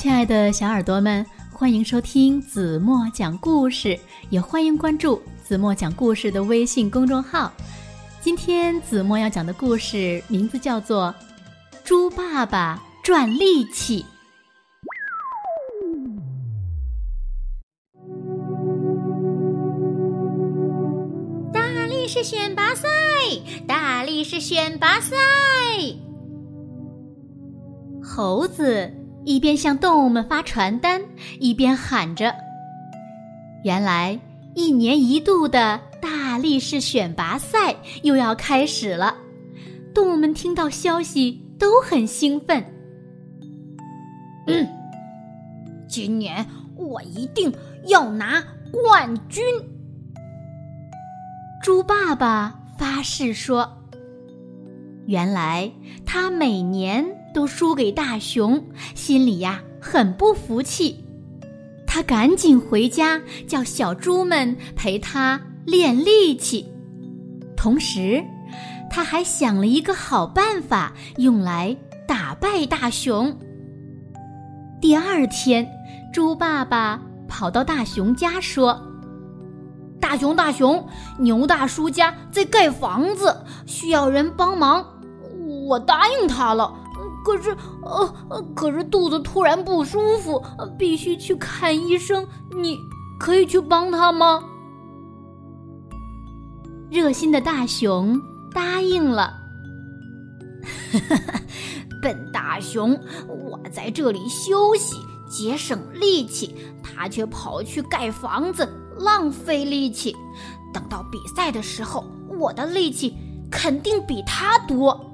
亲爱的小耳朵们，欢迎收听子墨讲故事，也欢迎关注子墨讲故事的微信公众号。今天子墨要讲的故事名字叫做《猪爸爸赚力气》。大力士选拔赛，大力士选拔赛，猴子。一边向动物们发传单，一边喊着：“原来一年一度的大力士选拔赛又要开始了。”动物们听到消息都很兴奋。嗯，今年我一定要拿冠军！猪爸爸发誓说：“原来他每年……”都输给大熊，心里呀很不服气。他赶紧回家叫小猪们陪他练力气，同时他还想了一个好办法，用来打败大熊。第二天，猪爸爸跑到大熊家说：“大熊，大熊，牛大叔家在盖房子，需要人帮忙，我答应他了。”可是，呃，可是肚子突然不舒服，必须去看医生。你可以去帮他吗？热心的大熊答应了。笨大熊，我在这里休息，节省力气，他却跑去盖房子，浪费力气。等到比赛的时候，我的力气肯定比他多。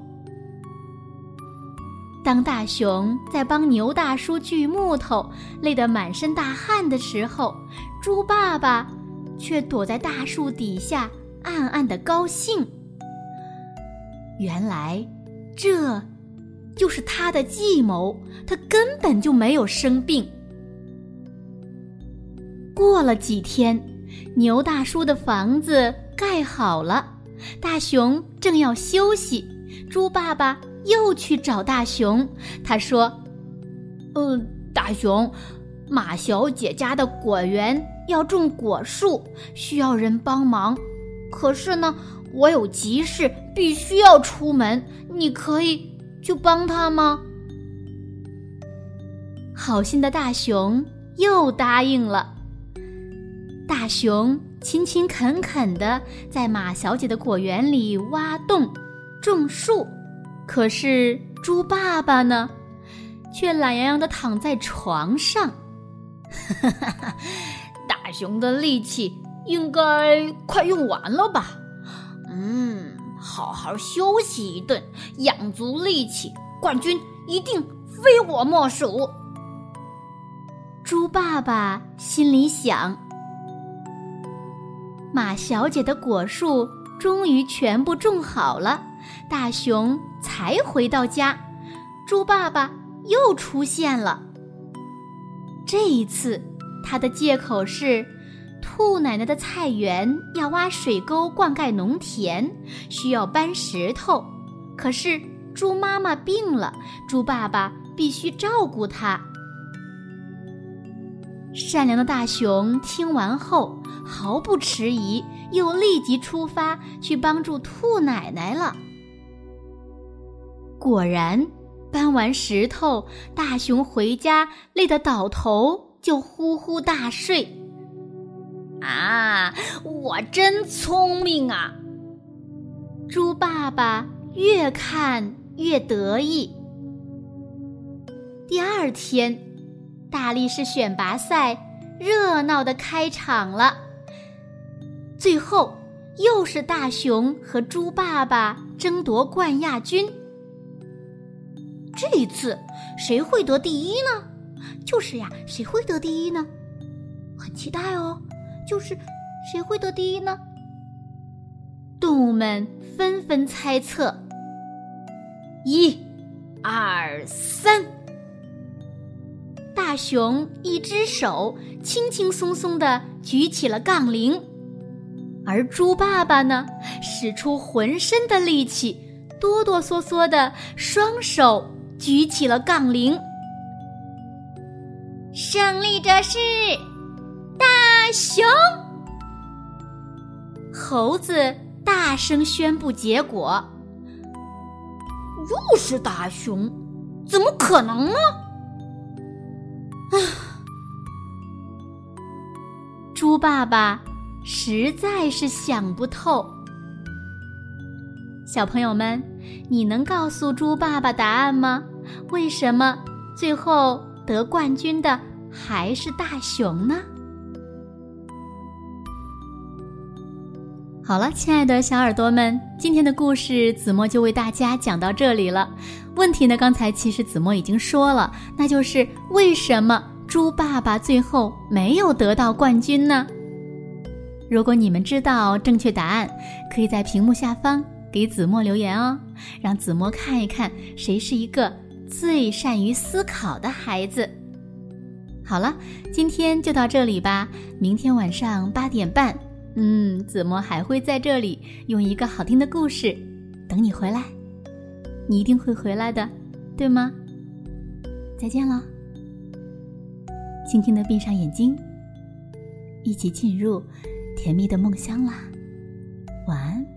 当大熊在帮牛大叔锯木头，累得满身大汗的时候，猪爸爸却躲在大树底下暗暗的高兴。原来，这就是他的计谋，他根本就没有生病。过了几天，牛大叔的房子盖好了，大熊正要休息，猪爸爸。又去找大熊，他说：“嗯，大熊，马小姐家的果园要种果树，需要人帮忙。可是呢，我有急事，必须要出门。你可以去帮他吗？”好心的大熊又答应了。大熊勤勤恳恳的在马小姐的果园里挖洞、种树。可是猪爸爸呢，却懒洋洋的躺在床上。大熊的力气应该快用完了吧？嗯，好好休息一顿，养足力气，冠军一定非我莫属。猪爸爸心里想：马小姐的果树终于全部种好了。大熊才回到家，猪爸爸又出现了。这一次，他的借口是兔奶奶的菜园要挖水沟灌溉农田，需要搬石头。可是猪妈妈病了，猪爸爸必须照顾她。善良的大熊听完后，毫不迟疑，又立即出发去帮助兔奶奶了。果然，搬完石头，大熊回家累得倒头就呼呼大睡。啊，我真聪明啊！猪爸爸越看越得意。第二天，大力士选拔赛热闹的开场了。最后，又是大熊和猪爸爸争夺冠亚军。这一次谁会得第一呢？就是呀，谁会得第一呢？很期待哦。就是谁会得第一呢？动物们纷纷猜测。一、二、三，大熊一只手轻轻松松的举起了杠铃，而猪爸爸呢，使出浑身的力气，哆哆嗦嗦的双手。举起了杠铃，胜利者是大熊。猴子大声宣布结果：“又是大熊，怎么可能呢？”啊！猪爸爸实在是想不透。小朋友们，你能告诉猪爸爸答案吗？为什么最后得冠军的还是大熊呢？好了，亲爱的小耳朵们，今天的故事子墨就为大家讲到这里了。问题呢，刚才其实子墨已经说了，那就是为什么猪爸爸最后没有得到冠军呢？如果你们知道正确答案，可以在屏幕下方给子墨留言哦，让子墨看一看谁是一个最善于思考的孩子。好了，今天就到这里吧，明天晚上八点半。嗯，子墨还会在这里用一个好听的故事等你回来，你一定会回来的，对吗？再见了，轻轻的闭上眼睛，一起进入甜蜜的梦乡啦，晚安。